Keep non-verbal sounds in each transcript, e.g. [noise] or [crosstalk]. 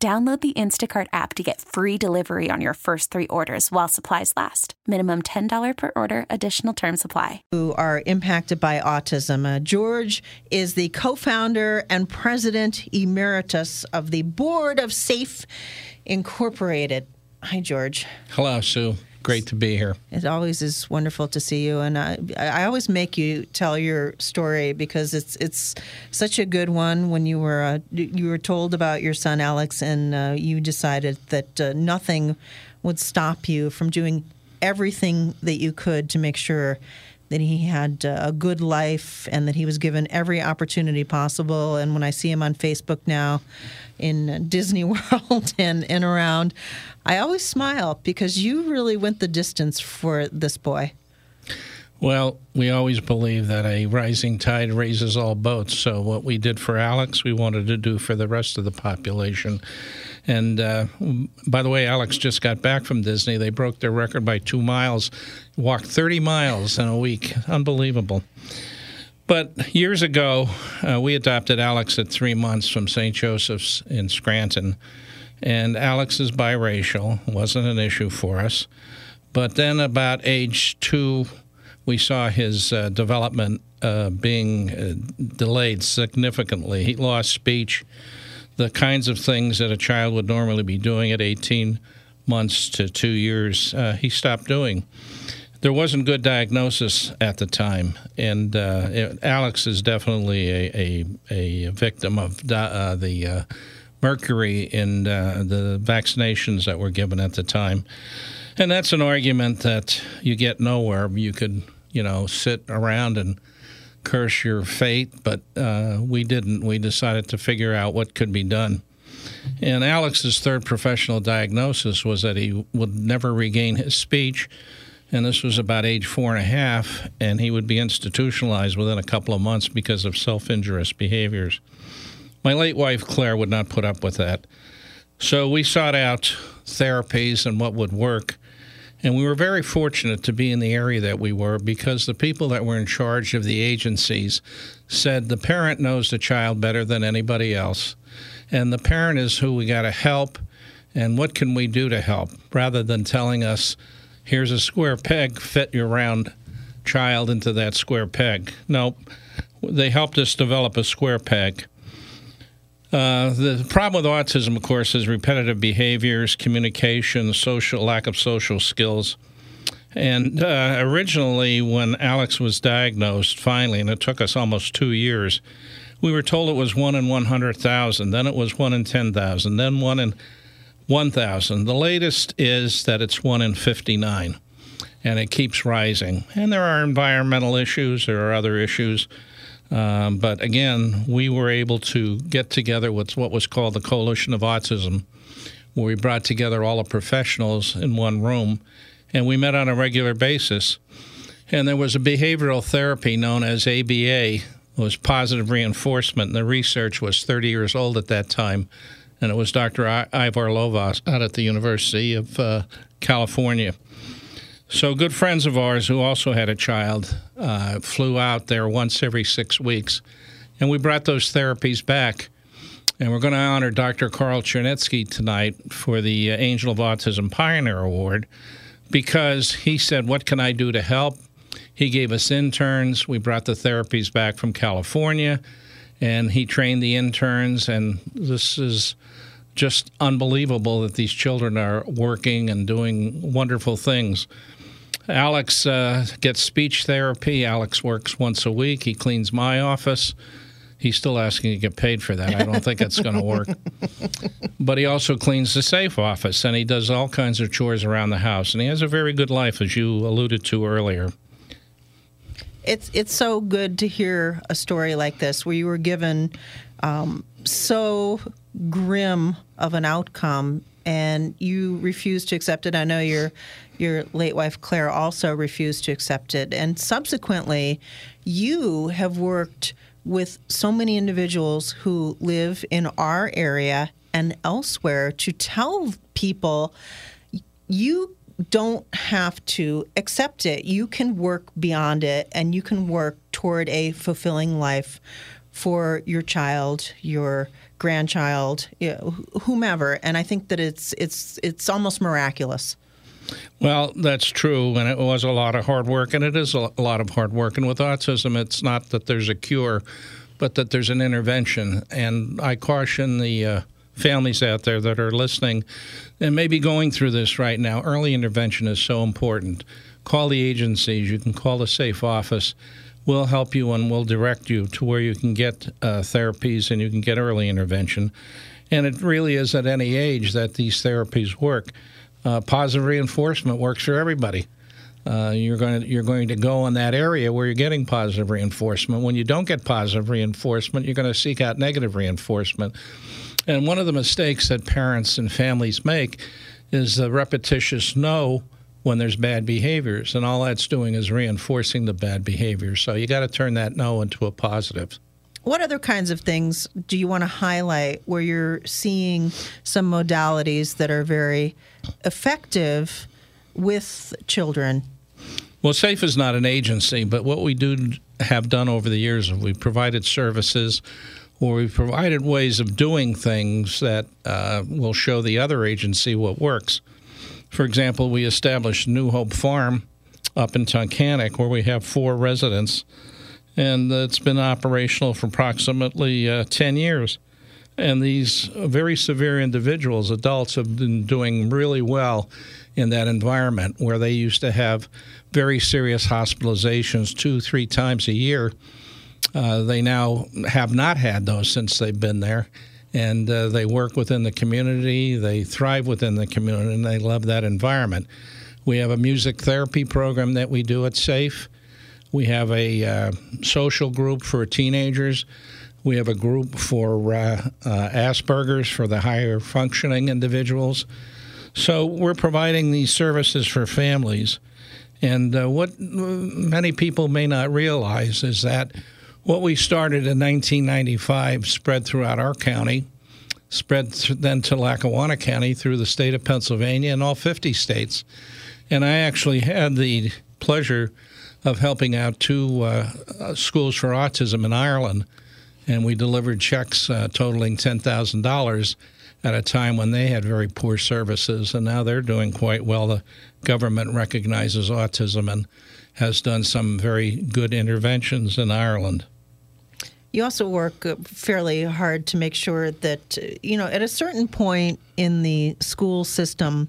Download the Instacart app to get free delivery on your first three orders while supplies last. Minimum $10 per order, additional term supply. Who are impacted by autism. Uh, George is the co founder and president emeritus of the board of SAFE Incorporated. Hi, George. Hello, Sue. Great to be here. It always is wonderful to see you, and I, I always make you tell your story because it's it's such a good one. When you were uh, you were told about your son Alex, and uh, you decided that uh, nothing would stop you from doing everything that you could to make sure that he had uh, a good life and that he was given every opportunity possible. And when I see him on Facebook now in Disney [laughs] World and, and around, I always smile because you really went the distance for this boy. Well, we always believe that a rising tide raises all boats. So, what we did for Alex, we wanted to do for the rest of the population. And uh, by the way, Alex just got back from Disney. They broke their record by two miles, walked 30 miles in a week. Unbelievable. But years ago, uh, we adopted Alex at three months from St. Joseph's in Scranton. And Alex is biracial, wasn't an issue for us. But then, about age two, we saw his uh, development uh, being uh, delayed significantly. He lost speech, the kinds of things that a child would normally be doing at 18 months to two years, uh, he stopped doing. There wasn't good diagnosis at the time, and uh, it, Alex is definitely a, a, a victim of uh, the mercury in the vaccinations that were given at the time. And that's an argument that you get nowhere. You could you know, sit around and curse your fate, but uh, we didn't. We decided to figure out what could be done. And Alex's third professional diagnosis was that he would never regain his speech. And this was about age four and a half, and he would be institutionalized within a couple of months because of self injurious behaviors. My late wife, Claire, would not put up with that. So we sought out therapies and what would work. And we were very fortunate to be in the area that we were because the people that were in charge of the agencies said the parent knows the child better than anybody else. And the parent is who we got to help. And what can we do to help? Rather than telling us, here's a square peg, fit your round child into that square peg. No, they helped us develop a square peg. Uh, the problem with autism, of course, is repetitive behaviors, communication, social lack of social skills. And uh, originally, when Alex was diagnosed, finally, and it took us almost two years, we were told it was one in 100,000. Then it was one in 10,000. Then one in 1,000. The latest is that it's one in 59, and it keeps rising. And there are environmental issues, there are other issues. Um, but again, we were able to get together with what was called the Coalition of Autism, where we brought together all the professionals in one room, and we met on a regular basis. And there was a behavioral therapy known as ABA, was positive reinforcement, and the research was 30 years old at that time. And it was Dr. I- Ivar Lovaas out at the University of uh, California. So, good friends of ours who also had a child uh, flew out there once every six weeks, and we brought those therapies back. And we're going to honor Dr. Carl Chernetsky tonight for the uh, Angel of Autism Pioneer Award because he said, What can I do to help? He gave us interns. We brought the therapies back from California, and he trained the interns. And this is just unbelievable that these children are working and doing wonderful things. Alex uh, gets speech therapy. Alex works once a week. He cleans my office. He's still asking to get paid for that. I don't think it's going to work. [laughs] But he also cleans the safe office and he does all kinds of chores around the house. And he has a very good life, as you alluded to earlier. It's it's so good to hear a story like this where you were given um, so grim of an outcome and you refused to accept it. I know your your late wife Claire also refused to accept it, and subsequently, you have worked with so many individuals who live in our area and elsewhere to tell people you don't have to accept it. You can work beyond it and you can work toward a fulfilling life for your child, your grandchild, you know, whomever. And I think that it's it's it's almost miraculous. Well, that's true, and it was a lot of hard work, and it is a lot of hard work. And with autism, it's not that there's a cure, but that there's an intervention. And I caution the uh, families out there that are listening and maybe going through this right now. Early intervention is so important. Call the agencies. You can call the SAFE office. We'll help you and we'll direct you to where you can get uh, therapies and you can get early intervention. And it really is at any age that these therapies work. Uh, positive reinforcement works for everybody. Uh, you're going to you're going to go in that area where you're getting positive reinforcement. When you don't get positive reinforcement, you're going to seek out negative reinforcement. And one of the mistakes that parents and families make is the repetitious no when there's bad behaviors, and all that's doing is reinforcing the bad behavior. So you got to turn that no into a positive. What other kinds of things do you want to highlight where you're seeing some modalities that are very effective with children? Well, SAFE is not an agency, but what we do have done over the years, we've provided services or we've provided ways of doing things that uh, will show the other agency what works. For example, we established New Hope Farm up in Tunkhannock, where we have four residents, and it's been operational for approximately uh, 10 years. And these very severe individuals, adults, have been doing really well in that environment where they used to have very serious hospitalizations two, three times a year uh, they now have not had those since they've been there. And uh, they work within the community, they thrive within the community, and they love that environment. We have a music therapy program that we do at SAFE. We have a uh, social group for teenagers. We have a group for uh, uh, Asperger's for the higher functioning individuals. So we're providing these services for families. And uh, what many people may not realize is that what we started in 1995 spread throughout our county, spread then to Lackawanna County through the state of Pennsylvania and all 50 states. And I actually had the pleasure of helping out two uh, uh schools for autism in Ireland. And we delivered checks uh, totaling $10,000 at a time when they had very poor services. And now they're doing quite well. The government recognizes autism and has done some very good interventions in Ireland. You also work uh, fairly hard to make sure that, uh, you know, at a certain point in the school system,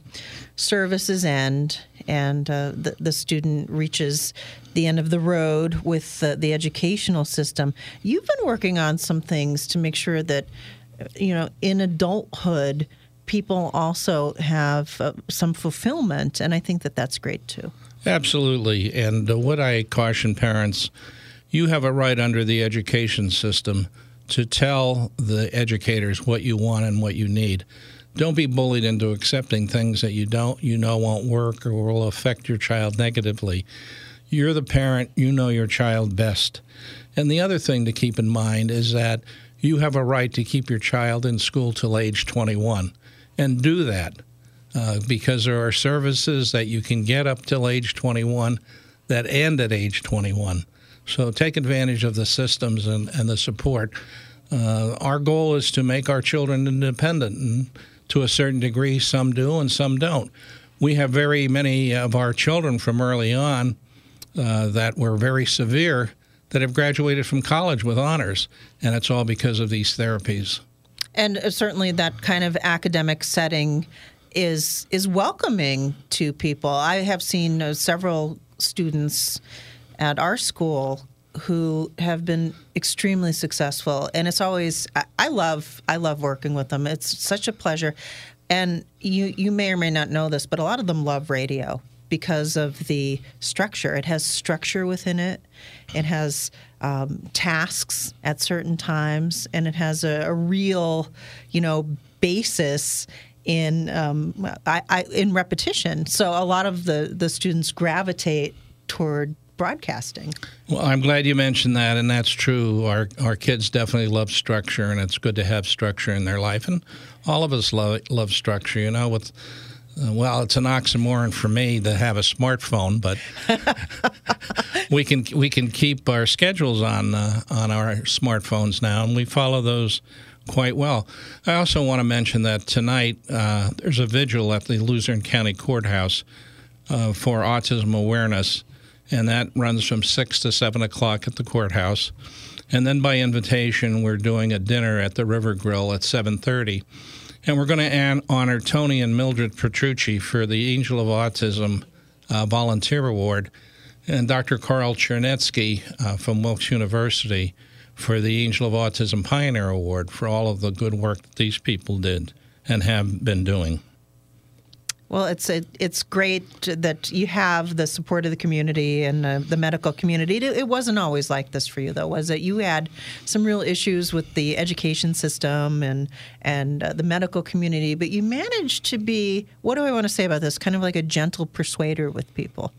services end and uh, the, the student reaches the end of the road with uh, the educational system. You've been working on some things to make sure that, uh, you know, in adulthood, people also have uh, some fulfillment. And I think that that's great too. Absolutely. And what I caution parents you have a right under the education system to tell the educators what you want and what you need. Don't be bullied into accepting things that you don't you know won't work or will affect your child negatively. You're the parent, you know your child best. And the other thing to keep in mind is that you have a right to keep your child in school till age 21 and do that uh, because there are services that you can get up till age 21 that end at age 21. So take advantage of the systems and, and the support. Uh, our goal is to make our children independent, and to a certain degree, some do and some don't. We have very many of our children from early on uh, that were very severe that have graduated from college with honors, and it's all because of these therapies. And uh, certainly, that kind of academic setting is is welcoming to people. I have seen uh, several students at our school who have been extremely successful and it's always I, love I love working with them. It's such a pleasure. And you you may or may not know this, but a lot of them love radio because of the structure. It has structure within it. It has um, tasks at certain times, and it has a, a real, you know, basis in um, I, I, in repetition. So a lot of the the students gravitate toward broadcasting. Well, I'm glad you mentioned that, and that's true. Our our kids definitely love structure, and it's good to have structure in their life, and all of us love love structure. You know, with uh, well, it's an oxymoron for me to have a smartphone, but [laughs] we can we can keep our schedules on uh, on our smartphones now, and we follow those quite well. I also want to mention that tonight uh, there's a vigil at the Luzerne County Courthouse uh, for autism awareness, and that runs from six to seven o'clock at the courthouse. And then by invitation, we're doing a dinner at the River Grill at 7:30 and we're going to honor Tony and Mildred Petrucci for the Angel of Autism uh, Volunteer Award, and Dr. Carl Chernetsky uh, from Wilkes University for the Angel of Autism Pioneer Award for all of the good work that these people did and have been doing. Well, it's a, it's great that you have the support of the community and uh, the medical community. It, wasn't always like this for you, though, was it? You had some real issues with the education system and and uh, the medical community, but you managed to be what do I want to say about this? Kind of like a gentle persuader with people.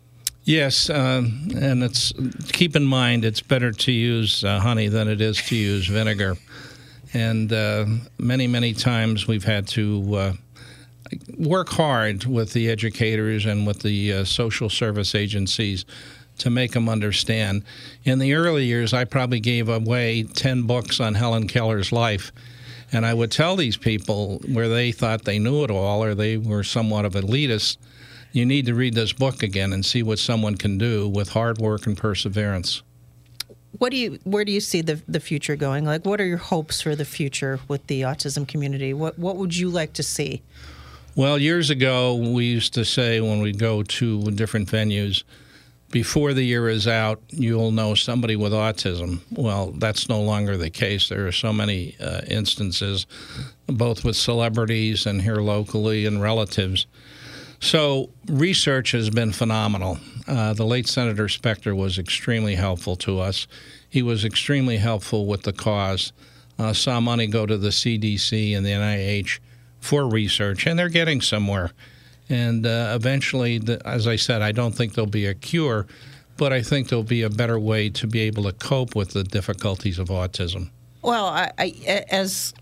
Yes, um, and it's keep in mind it's better to use uh, honey than it is to use vinegar, and uh, many many times we've had to uh, work hard with the educators and with the uh, social service agencies to make them understand. In the early years, I probably gave away 10 books on Helen Keller's life. And I would tell these people where they thought they knew it all or they were somewhat of elitists, you need to read this book again and see what someone can do with hard work and perseverance. What do you where do you see the the future going? Like what are your hopes for the future with the autism community? What what would you like to see? Well, years ago, we used to say when we go to different venues, before the year is out, you'll know somebody with autism. Well, that's no longer the case. There are so many uh, instances, both with celebrities and here locally and relatives. So, research has been phenomenal. Uh, the late Senator Specter was extremely helpful to us. He was extremely helpful with the cause. Uh, saw money go to the CDC and the NIH for research, and they're getting somewhere. And uh, eventually, the, as I said, I don't think there'll be a cure, but I think there'll be a better way to be able to cope with the difficulties of autism. Well, I, I, as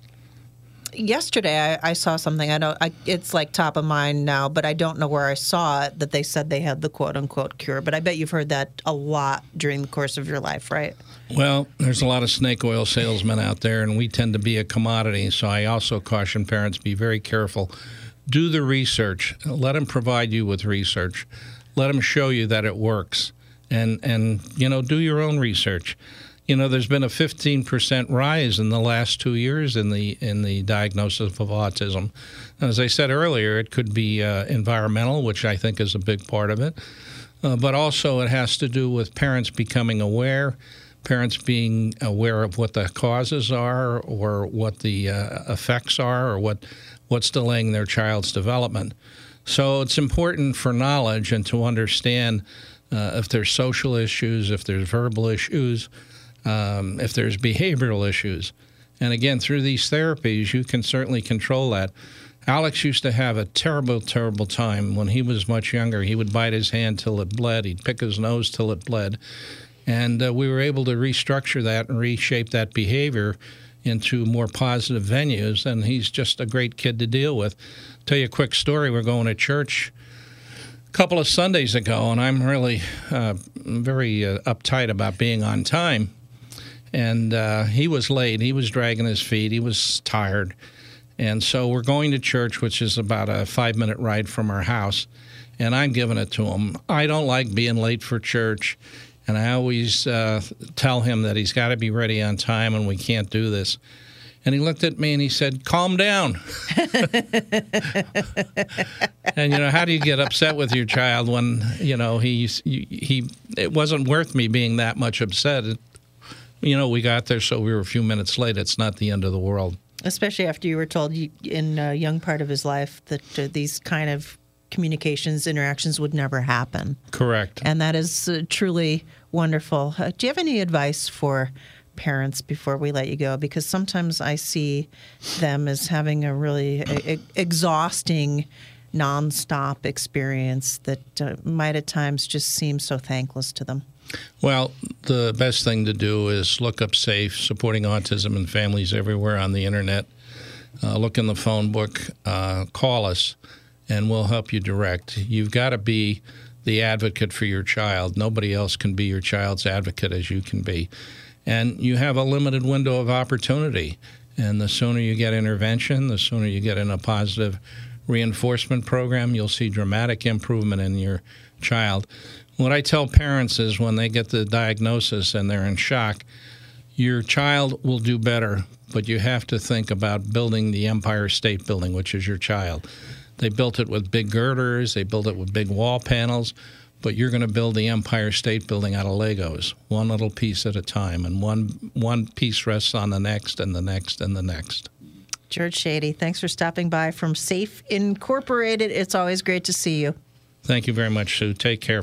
yesterday I, I, saw something. I don't. I, it's like top of mind now, but I don't know where I saw it that they said they had the quote unquote cure. But I bet you've heard that a lot during the course of your life, right? Well, there's a lot of snake oil salesmen out there, and we tend to be a commodity. So I also caution parents: be very careful. Do the research. Let them provide you with research. Let them show you that it works, and and you know do your own research you know, there's been a 15% rise in the last two years in the in the diagnosis of autism. As I said earlier, it could be uh, environmental, which I think is a big part of it, uh, but also it has to do with parents becoming aware, parents being aware of what the causes are, or what the uh, effects are, or what what's delaying their child's development. So it's important for knowledge and to understand uh, if there's social issues, if there's verbal issues um, if there's behavioral issues. And again, through these therapies, you can certainly control that. Alex used to have a terrible, terrible time when he was much younger. He would bite his hand till it bled, he'd pick his nose till it bled. And uh, we were able to restructure that and reshape that behavior into more positive venues. And he's just a great kid to deal with. Tell you a quick story. We're going to church a couple of Sundays ago, and I'm really uh, very uh, uptight about being on time and uh, he was late. He was dragging his feet. He was tired. And so we're going to church, which is about a five minute ride from our house. And I'm giving it to him. I don't like being late for church. And I always uh, tell him that he's got to be ready on time and we can't do this. And he looked at me and he said, Calm down. [laughs] and, you know, how do you get upset with your child when, you know, he, he, it wasn't worth me being that much upset you know, we got there, so we were a few minutes late. It's not the end of the world. Especially after you were told you, in a young part of his life that uh, these kind of communications, interactions would never happen. Correct. And that is uh, truly wonderful. Uh, do you have any advice for parents before we let you go? Because sometimes I see them as having a really exhausting, nonstop experience that uh, might at times just seem so thankless to them. Well, the best thing to do is look up SAFE, supporting autism and families everywhere on the internet. Uh, look in the phone book, uh, call us, and we'll help you direct. You've got to be the advocate for your child. Nobody else can be your child's advocate as you can be. And you have a limited window of opportunity. And the sooner you get intervention, the sooner you get in a positive reinforcement program, you'll see dramatic improvement in your child. What I tell parents is when they get the diagnosis and they're in shock, your child will do better, but you have to think about building the Empire State Building, which is your child. They built it with big girders, they built it with big wall panels, but you're going to build the Empire State Building out of Legos, one little piece at a time, and one one piece rests on the next and the next and the next. George Shadie, thanks for stopping by from Safe Incorporated. It's always great to see you. Thank you very much, Sue. Take care.